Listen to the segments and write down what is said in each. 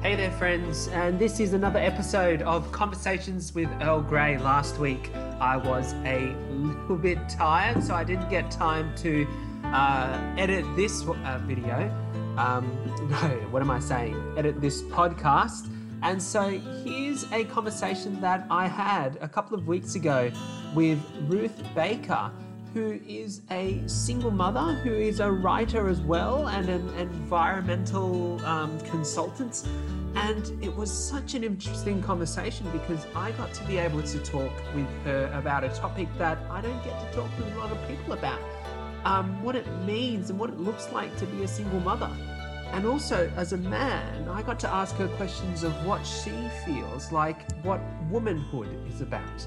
Hey there, friends, and this is another episode of Conversations with Earl Grey. Last week I was a little bit tired, so I didn't get time to uh, edit this uh, video. Um, no, what am I saying? Edit this podcast. And so here's a conversation that I had a couple of weeks ago with Ruth Baker who is a single mother, who is a writer as well, and an environmental um, consultant. And it was such an interesting conversation because I got to be able to talk with her about a topic that I don't get to talk with a lot of people about um, what it means and what it looks like to be a single mother. And also, as a man, I got to ask her questions of what she feels like what womanhood is about.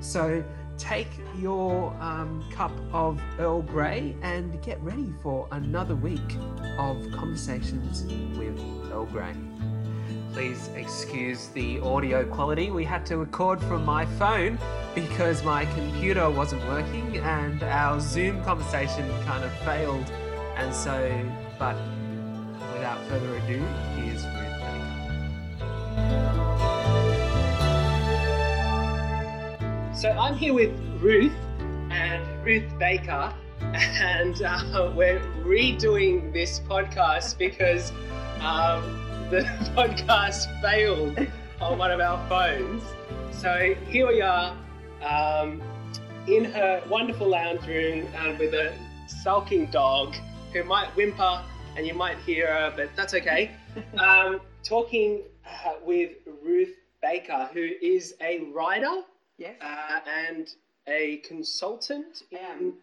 So, take your um, cup of Earl Grey and get ready for another week of conversations with Earl Grey. Please excuse the audio quality. We had to record from my phone because my computer wasn't working and our Zoom conversation kind of failed. And so, but without further ado, So I'm here with Ruth and Ruth Baker, and uh, we're redoing this podcast because um, the podcast failed on one of our phones. So here we are um, in her wonderful lounge room and with a sulking dog who might whimper and you might hear her, but that's okay. Um, talking uh, with Ruth Baker, who is a writer Yes. uh, and a consultant in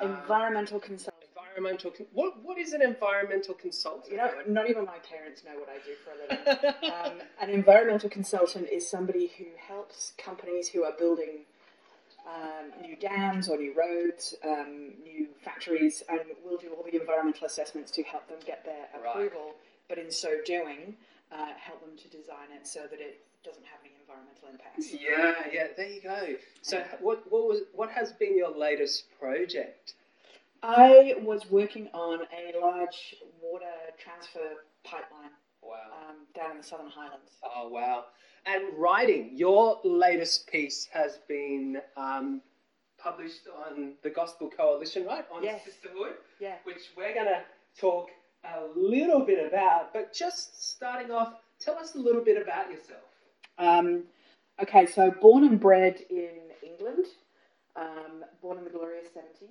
uh, environmental consultant. environmental. Con- what what is an environmental consultant? You know, not even my parents know what I do for a living. um, an environmental consultant is somebody who helps companies who are building um, new dams or new roads, um, new factories, and will do all the environmental assessments to help them get their Right. approval. But in so doing, uh, help them to design it so that it doesn't have any environmental impacts. Yeah, yeah. There you go. So what what was what has been your latest project? I was working on a large water transfer pipeline Wow. um, down in the Southern Highlands. Oh wow. And writing, your latest piece has been um, published on the Gospel Coalition, right? On Yes. sisterhood, Yeah. which we're going to talk a little bit about. But just starting off, tell us a little bit about yourself. Um, okay, so born and bred in England, um, born in the glorious 70s.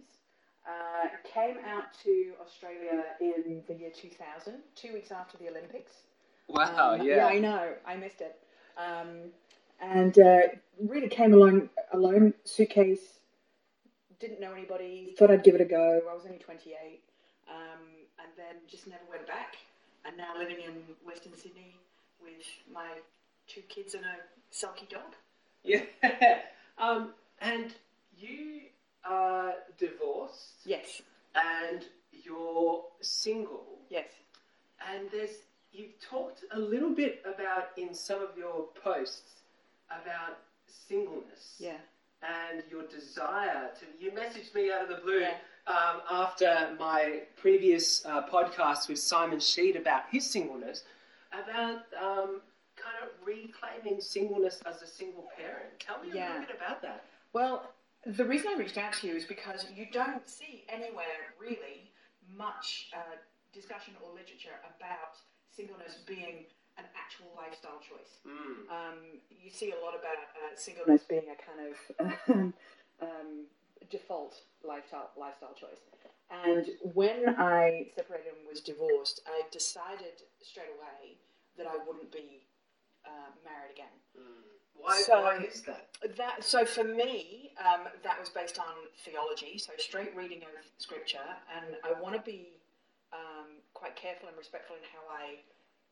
Uh, came out to Australia in the year 2000, two weeks after the Olympics. Wow, Um, I know. I missed it. Um, and uh, really came along alone, suitcase, didn't know anybody, thought I'd give it a go. I was only 28. Um, and then just never went back. And now living in Western Sydney with my two kids and a sulky dog. Yeah. um, and you are divorced Yes, and you're single. yes. And there's you've talked a little bit about in some of your posts about singleness Yeah. and your desire to. You messaged me out of the blue Yeah. um, after my previous uh, podcast with Simon Sheed about his singleness, about um, kind of reclaiming singleness as a single parent. Tell me a little bit about that. Well, the reason I reached out to you is because you don't see anywhere really much uh, discussion or literature about singleness being an actual lifestyle choice. Mm. Um, you see a lot about uh, singleness being a kind of um, default lifestyle lifestyle choice. And when I separated and was divorced, I decided straight away that I wouldn't be uh, married again. Why, So- why is that? That so for me, um, that was based on theology, so straight reading of scripture, and I want to be um, quite careful and respectful in how I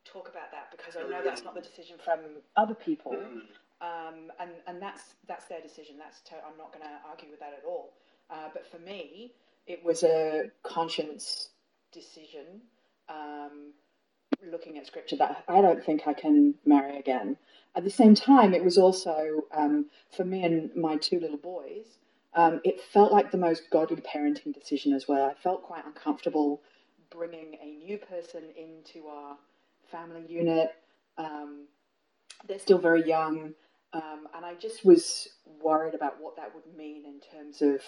talk about that because I know that's not the decision from other people, Mm. um, and and that's that's their decision. That's to, I'm not going to argue with that at all. Uh, but for me, it was a conscience decision. Um, looking at scripture that I don't think I can marry again. At the same time, it was also um, for me and my two little boys. Um, it felt like the most godly parenting decision as well. I felt quite uncomfortable bringing a new person into our family unit Um, they're still very young, um, and I just was worried about what that would mean in terms of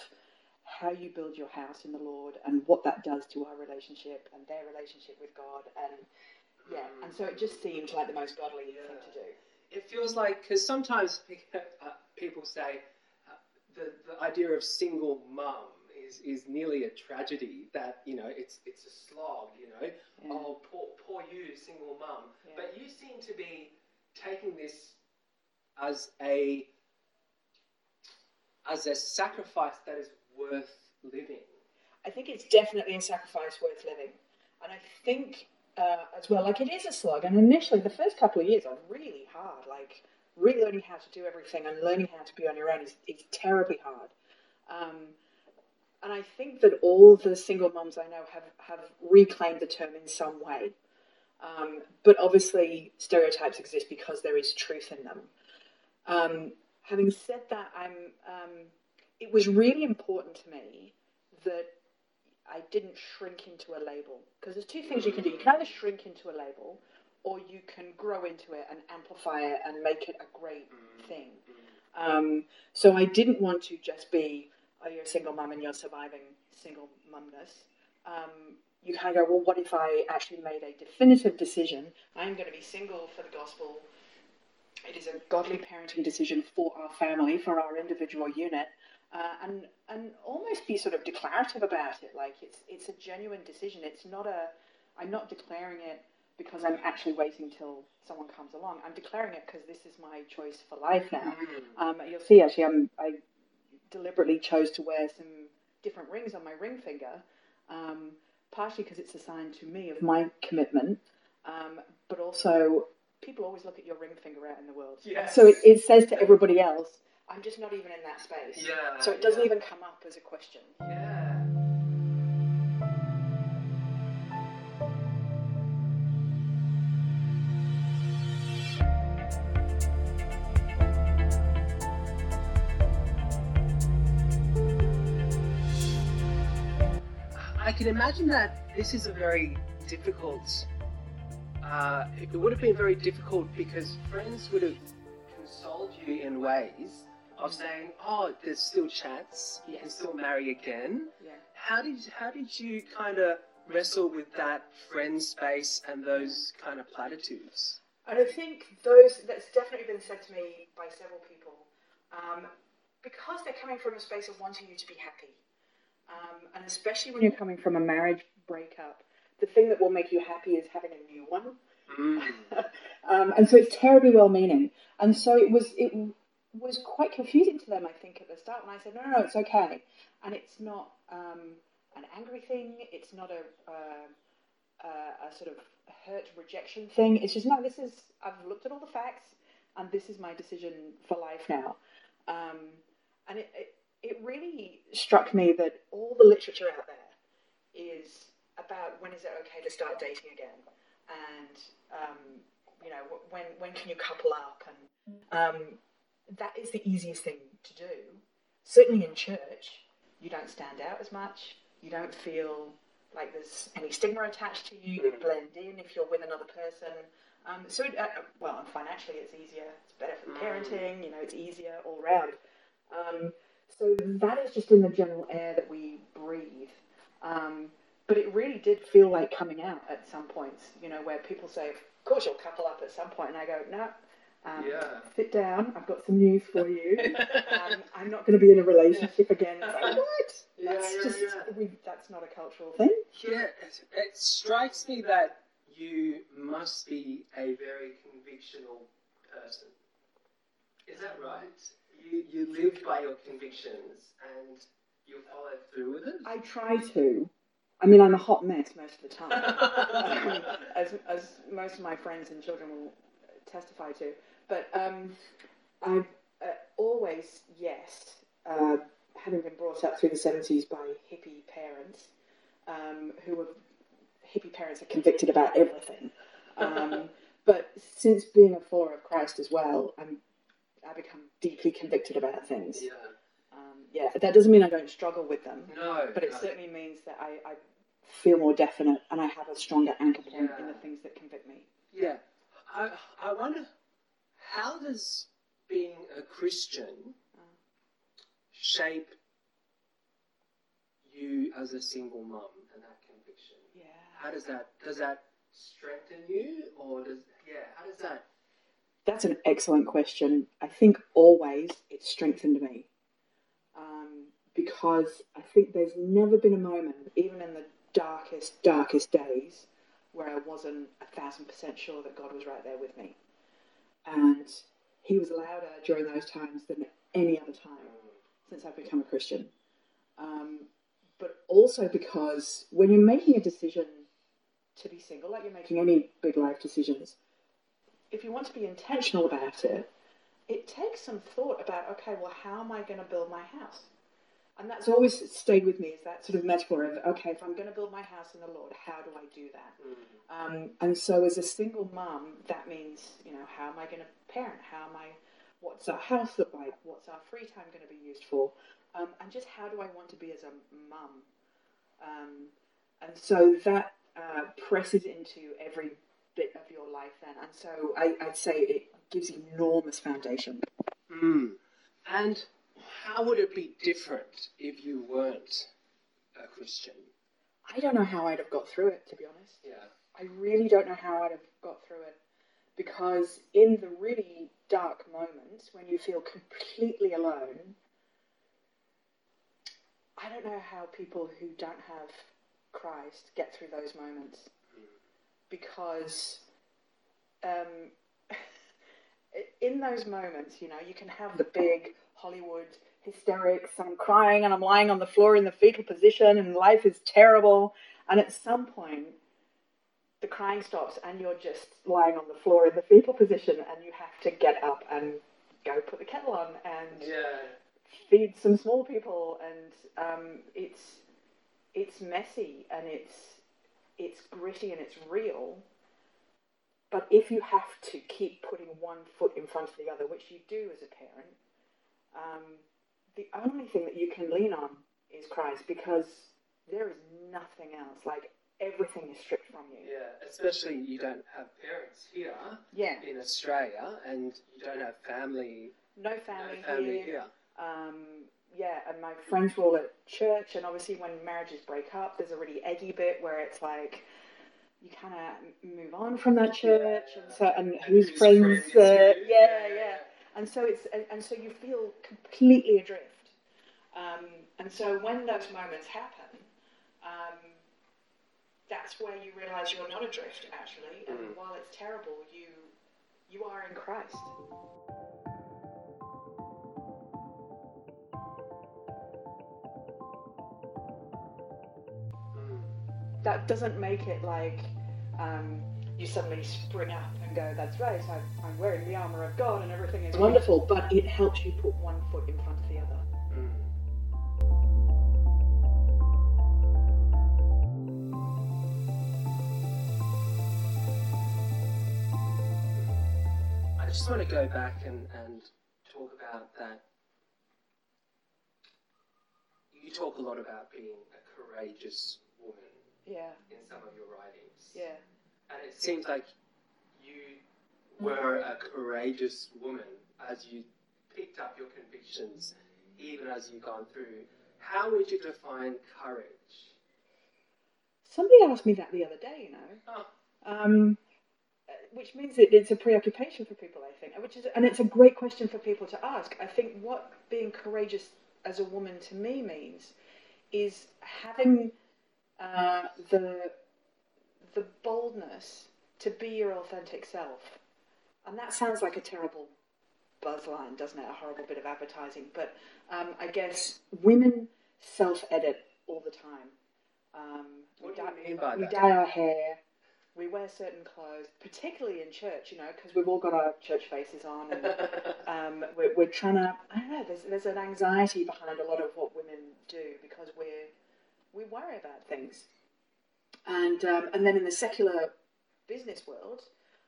how you build your house in the Lord and what that does to our relationship and their relationship with God. And yeah, and so it just seemed like the most godly Yeah. thing to do. It feels like because sometimes uh, people say uh, the the idea of single mum is is nearly a tragedy. That you know it's it's a slog. You know, Yeah. oh poor poor you, single mum. Yeah. But you seem to be taking this as a as a sacrifice that is worth living. I think it's definitely a sacrifice worth living. And I think uh, as well, like it is a slog. And initially, the first couple of years are really hard. Like really learning how to do everything and learning how to be on your own is, is terribly hard. Um, and I think that all the single mums I know have, have reclaimed the term in some way. Um, but obviously, stereotypes exist because there is truth in them. Um, having said that, I'm. Um, it was really important to me that I didn't shrink into a label because there's two things you can do. You can either shrink into a label, or you can grow into it and amplify it and make it a great thing. Um, so I didn't want to just be, oh, you're a single mum and you're surviving single mumness. Um, you kind of go, well, what if I actually made a definitive decision? I'm going to be single for the gospel. It is a godly parenting decision for our family, for our individual unit, uh, and and almost be sort of declarative about it. Like it's it's a genuine decision. It's not a. I'm not declaring it because I'm actually waiting till someone comes along. I'm declaring it because this is my choice for life now. Um, you'll see, actually, I'm, I deliberately chose to wear some different rings on my ring finger, um, partially because it's a sign to me of my commitment, um, but also people always look at your ring finger out in the world. Yes. So it, it says to everybody else, I'm just not even in that space. Yeah. So it doesn't yeah. even come up as a question. Yeah. I can imagine that this is a very difficult. Uh, it would have been very difficult because friends would have consoled you in ways of saying, "Oh, there's still chance. You can still marry again." Yeah. How did how did you kind of wrestle with that friend space and those kind of platitudes? And I think those that's definitely been said to me by several people, um, because they're coming from a space of wanting you to be happy, um, and especially when you're coming from a marriage breakup, the thing that will make you happy is having a new one. um, and so it's terribly well-meaning, and so it was it was quite confusing to them, I think, at the start. And I said, no, no, no, it's okay, and it's not um, an angry thing. It's not a uh, uh, a sort of hurt rejection thing. It's just no. This is I've looked at all the facts, and this is my decision for life now. Um, and it, it it really struck me that all the literature out there is about when is it okay to start dating again, and um, you know when when can you couple up, and um, that is the easiest thing to do. Certainly in church, you don't stand out as much. You don't feel like there's any stigma attached to you. You blend in if you're with another person. Um, so, it, uh, well, and financially, it's easier. It's better for the parenting. You know, it's easier all round. Um, so that is just in the general air that we breathe. Um, but it really did feel like coming out at some points. You know, where people say, "Of course, you'll couple up at some point," and I go, "No." Um, Yeah. Sit down. I've got some news for you. um, I'm not going to be in a relationship again. It's like, what? Yeah, That's yeah, just. We, that's not a cultural thing. Yeah, it, it strikes me that you must be a very convictional person. Is that right? You you live by your convictions and you follow through with it. I try to. I mean, I'm a hot mess most of the time, um, as, as most of my friends and children will testify to. But um, I've uh, always, yes, uh, having been brought up through the 70s by hippie parents, um, who were hippie parents are convicted about everything. Um, but since being a follower of Christ as well, I'm, I become deeply convicted about things. Yeah. Um, yeah, that doesn't mean I don't struggle with them. No. But it no. certainly means that I, I feel more definite and I have a stronger anchor point in the things that convict me. Yeah. I, I I wonder how does being a Christian shape you as a single mum and that conviction? Yeah. How does that does that strengthen you or does yeah, how does that That's an excellent question. I think always it strengthened me. Um, because I think there's never been a moment, even in the darkest, darkest days, where I wasn't a thousand percent sure that God was right there with me. And He was louder during those times than any other time since I've become a Christian. Um, but also because when you're making a decision to be single, like you're making any big life decisions, if you want to be intentional about it, it takes some thought about, okay, well, how am I going to build my house? And that's always stayed with me is that sort of metaphor of, okay, if I'm going to build my house in the Lord, how do I do that? Um, and so as a single mum, that means, you know, how am I going to parent? How am I, what's our house look like? What's our free time going to be used for? Um, and just how do I want to be as a mum? Um, and so that uh, presses into every bit of your life then. And so I, I'd say it gives enormous foundation. Mm. And how would it be different if you weren't a Christian? I don't know how I'd have got through it, to be honest. Yeah. I really don't know how I'd have got through it because in the really dark moments when you feel completely alone, I don't know how people who don't have Christ get through those moments because um, in those moments, you know, you can have the big Hollywood hysterics and I'm crying and I'm lying on the floor in the fetal position and life is terrible. And at some point, the crying stops and you're just lying on the floor in the fetal position and you have to get up and go put the kettle on and Yeah. feed some small people and um, it's it's messy and it's it's gritty and it's real but if you have to keep putting one foot in front of the other which you do as a parent um, the only thing that you can lean on is Christ because there is nothing else like everything is stripped from you Yeah. Especially you don't have parents here yeah in Australia and you don't have family, no family, no family, here. here. um, yeah, and my friends were all at church, and obviously when marriages break up, there's a really eggy bit where it's like you kind of move on from that church, and so and whose whose friends, friends uh, yeah, yeah, and so it's and, and so you feel completely adrift, um, and so when those moments happen, um, that's where you realise you're not adrift actually, and Mm. while it's terrible, you you are in Christ. Mm. that doesn't make it like um, you suddenly spring up and go, that's right, I, I'm wearing the armour of God and everything is wonderful, but it helps you put one foot in front of the other. Mm. I just want to go back and, and talk about that. You talk a lot about being a courageous woman Yeah, in some of your writings. yeah. And it seems like you were a courageous woman as you picked up your convictions, even as you've gone through. How would you define courage? Somebody asked me that the other day, you know, Oh, um, which means that it's a preoccupation for people, I think, which is, and it's a great question for people to ask. I think what being courageous as a woman to me means is having uh, the the boldness to be your authentic self, and that sounds like a terrible buzzline, doesn't it? A horrible bit of advertising, but um, I guess women self-edit all the time. Um, What we do you dye- mean by we dye our hair. We wear certain clothes, particularly in church, you know, because we've all got our church faces on. And, um, we're, we're trying to. I don't know. There's, there's an anxiety behind a lot of what women do because we're we worry about things. And um, and then in the secular business world,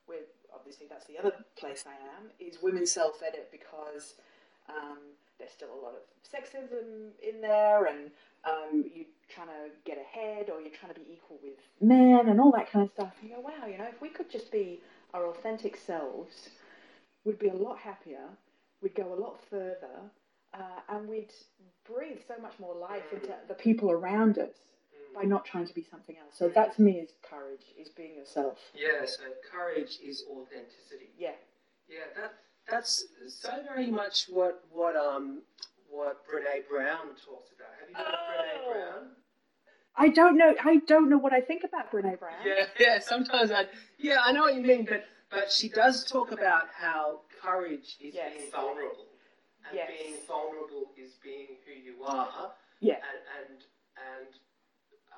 where obviously that's the other place I am, is women self edit because um, there's still a lot of sexism in there, and um, you're trying to get ahead or you're trying to be equal with men and all that kind of stuff. And you go, wow, you know, if we could just be our authentic selves, we'd be a lot happier, we'd go a lot further, uh, and we'd breathe so much more life into the people around us by not trying to be something else. So that to me is courage, is being yourself. Yeah, so courage is authenticity. Yeah. Yeah, that that's so very much what what um what Brene Brown talks about. Have you heard of Brene Oh. Brown? I don't know. I don't know what I think about Brene Brown. Yeah, yeah. Sometimes I, yeah, I know what you mean, but but she does talk about how courage is Yes. being vulnerable, and Yes. being vulnerable is being who you are, Yeah. and and and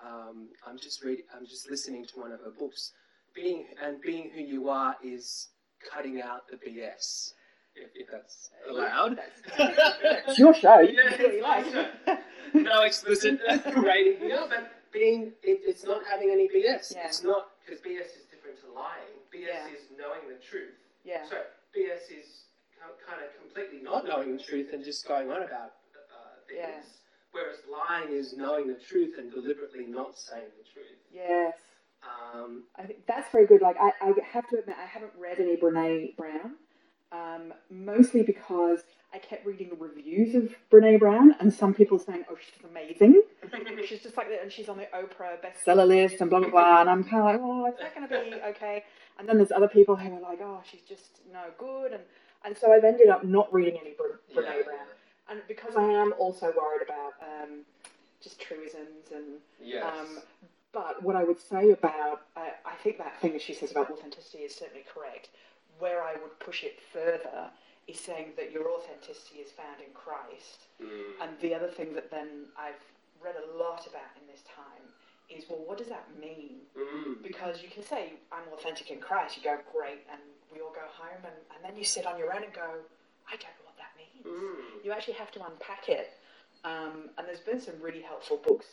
um, I'm just reading, I'm just listening to one of her books. Being and being who you are is cutting out the BS, if, if that's allowed. It's your show. Yeah, can do like. no explicit rating here, but being it, it's not having any BS. Yeah. It's not because BS is different to lying. BS Yeah. is knowing the truth. yeah. So BS is kind of completely not knowing the truth and just going on about uh, things. Yeah. Whereas lying is knowing the truth and deliberately not saying the truth. Yes. Um, I think that's very good. Like I, I have to admit, I haven't read any Brene Brown, um, mostly because I kept reading reviews of Brene Brown, and some people saying, "Oh, she's amazing." she's just like that, and she's on the Oprah bestseller list, and blah blah blah. And I'm kind of like, "Oh, is that going to be okay?" And then there's other people who are like, "Oh, she's just no good," and and so I've ended up not reading any Brene yeah. Brown, and because I am also worried about um, just truisms and Yes. um, but what I would say about, I I think that thing that she says about authenticity is certainly correct. Where I would push it further is saying that your authenticity is found in Christ. Mm. And the other thing that then I've read a lot about in this time is, well, what does that mean? Mm. Because you can say, I'm authentic in Christ, you go, great, and we all go home, and, and then you sit on your own and go, I don't know what that means Mm. you actually have to unpack it. Um, and there's been some really helpful books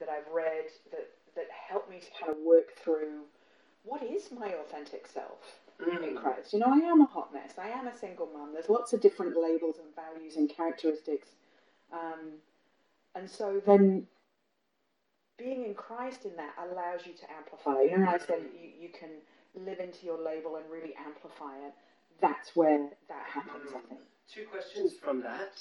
that I've read that, that help me to kind of work through what is my authentic self in Mm. Christ. You know, I am a hot mess. I am a single mum. There's lots of different labels and values and characteristics. Um, and so then being in Christ in that allows you to amplify. You know, I said you, you can live into your label and really amplify it. That's where that happens, I think. Two questions from that.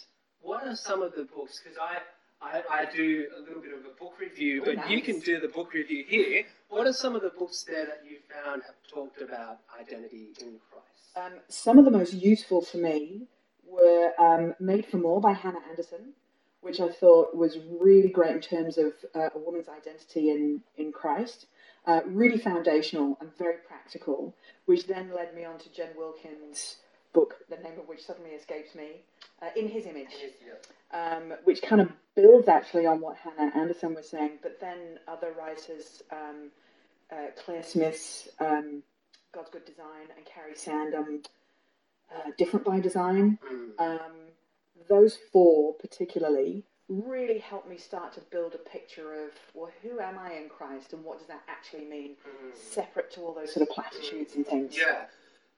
What are some of the books? Because I, I, I do a little bit of a book review, Oh, but you can do the book review here. What are some of the books there that you found have talked about identity in Christ? Um, some of the most useful for me were um, Made for More by Hannah Anderson, which I thought was really great in terms of uh, a woman's identity in, in Christ. Uh, really foundational and very practical, which then led me on to Jen Wilkin's book, the name of which suddenly escapes me, uh, In His Image um, which kind of builds actually on what Hannah Anderson was saying, but then other writers, um, uh, Claire Smith's um, God's Good Design and Carrie Sandom, uh, Different by Design, Mm. um, those four particularly really helped me start to build a picture of, well, who am I in Christ and what does that actually mean, Mm. separate to all those sort of platitudes and things. Yeah.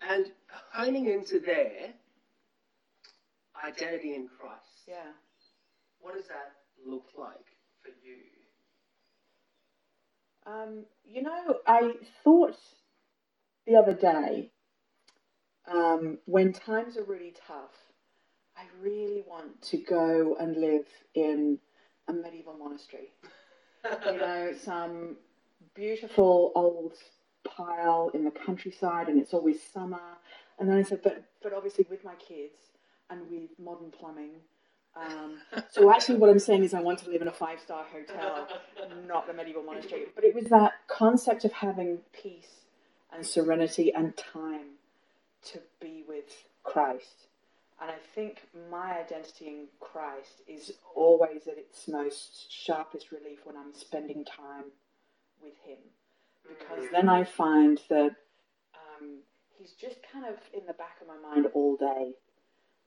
And honing into their identity in Christ. Yeah. What does that look like for you? Um, you know, I thought the other day, um, when times are really tough, I really want to go and live in a medieval monastery. You know, some beautiful old pile in the countryside, and it's always summer. And then I said, but but obviously with my kids and with modern plumbing. Um, so actually, what I'm saying is, I want to live in a five star hotel not the medieval monastery. But it was that concept of having peace and serenity and time to be with Christ. And I think my identity in Christ is always at its most sharpest relief when I'm spending time with Him. Because then I find that um, He's just kind of in the back of my mind all day.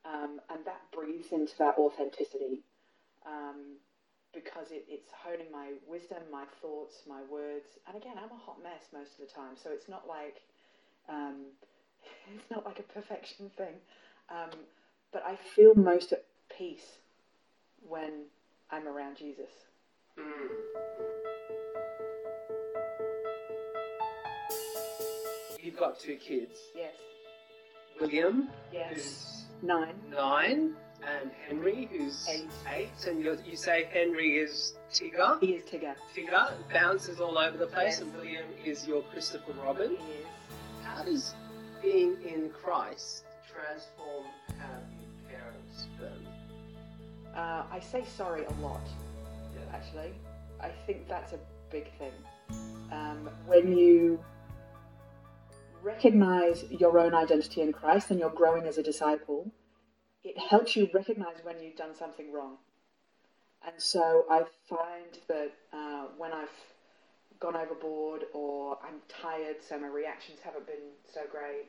Um, and that breathes into that authenticity. Um, because it, it's honing my wisdom, my thoughts, my words. And again, I'm a hot mess most of the time, so it's not like um, it's not like a perfection thing. Um, but I feel most at peace when I'm around Jesus. Mm. You've got two kids, Yes. William, Yes. who's Nine. nine, and Henry, who's Eight. eight. And you you say Henry is Tigger. He is Tigger. Tigger bounces all over the place, Yes. and William is your Christopher Robin. He is. How does being in Christ transform how you parent them? Uh, I say sorry a lot, Yeah. actually. I think that's a big thing. Um, when you recognize your own identity in Christ and you're growing as a disciple, it helps you recognize when you've done something wrong. And so I find that uh, when I've gone overboard or I'm tired, so my reactions haven't been so great,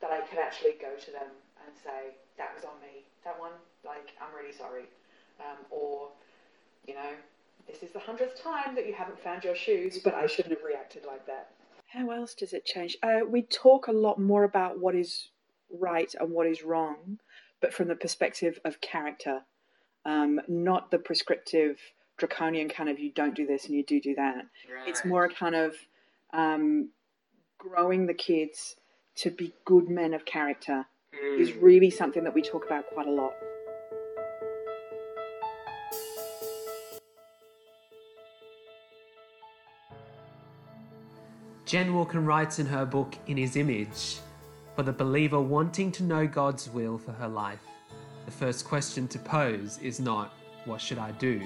that I can actually go to them and say, that was on me. That one, like, I'm really sorry. Um, or, you know, this is the hundredth time that you haven't found your shoes, but I shouldn't have reacted like that. How else does it change? Uh, we talk a lot more about what is right and what is wrong, but from the perspective of character, um, not the prescriptive, draconian kind of you don't do this and you do do that. It's more a kind of um, growing the kids to be good men of character is Mm. really something that we talk about quite a lot. Jen Wilkin writes in her book In His Image For the believer wanting to know God's will for her life, the first question to pose is not, What should I do?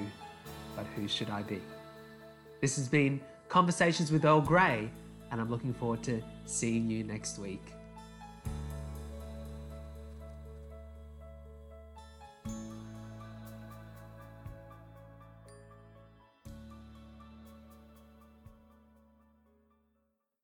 but Who should I be? This has been Conversations with Earl Grey, and I'm looking forward to seeing you next week.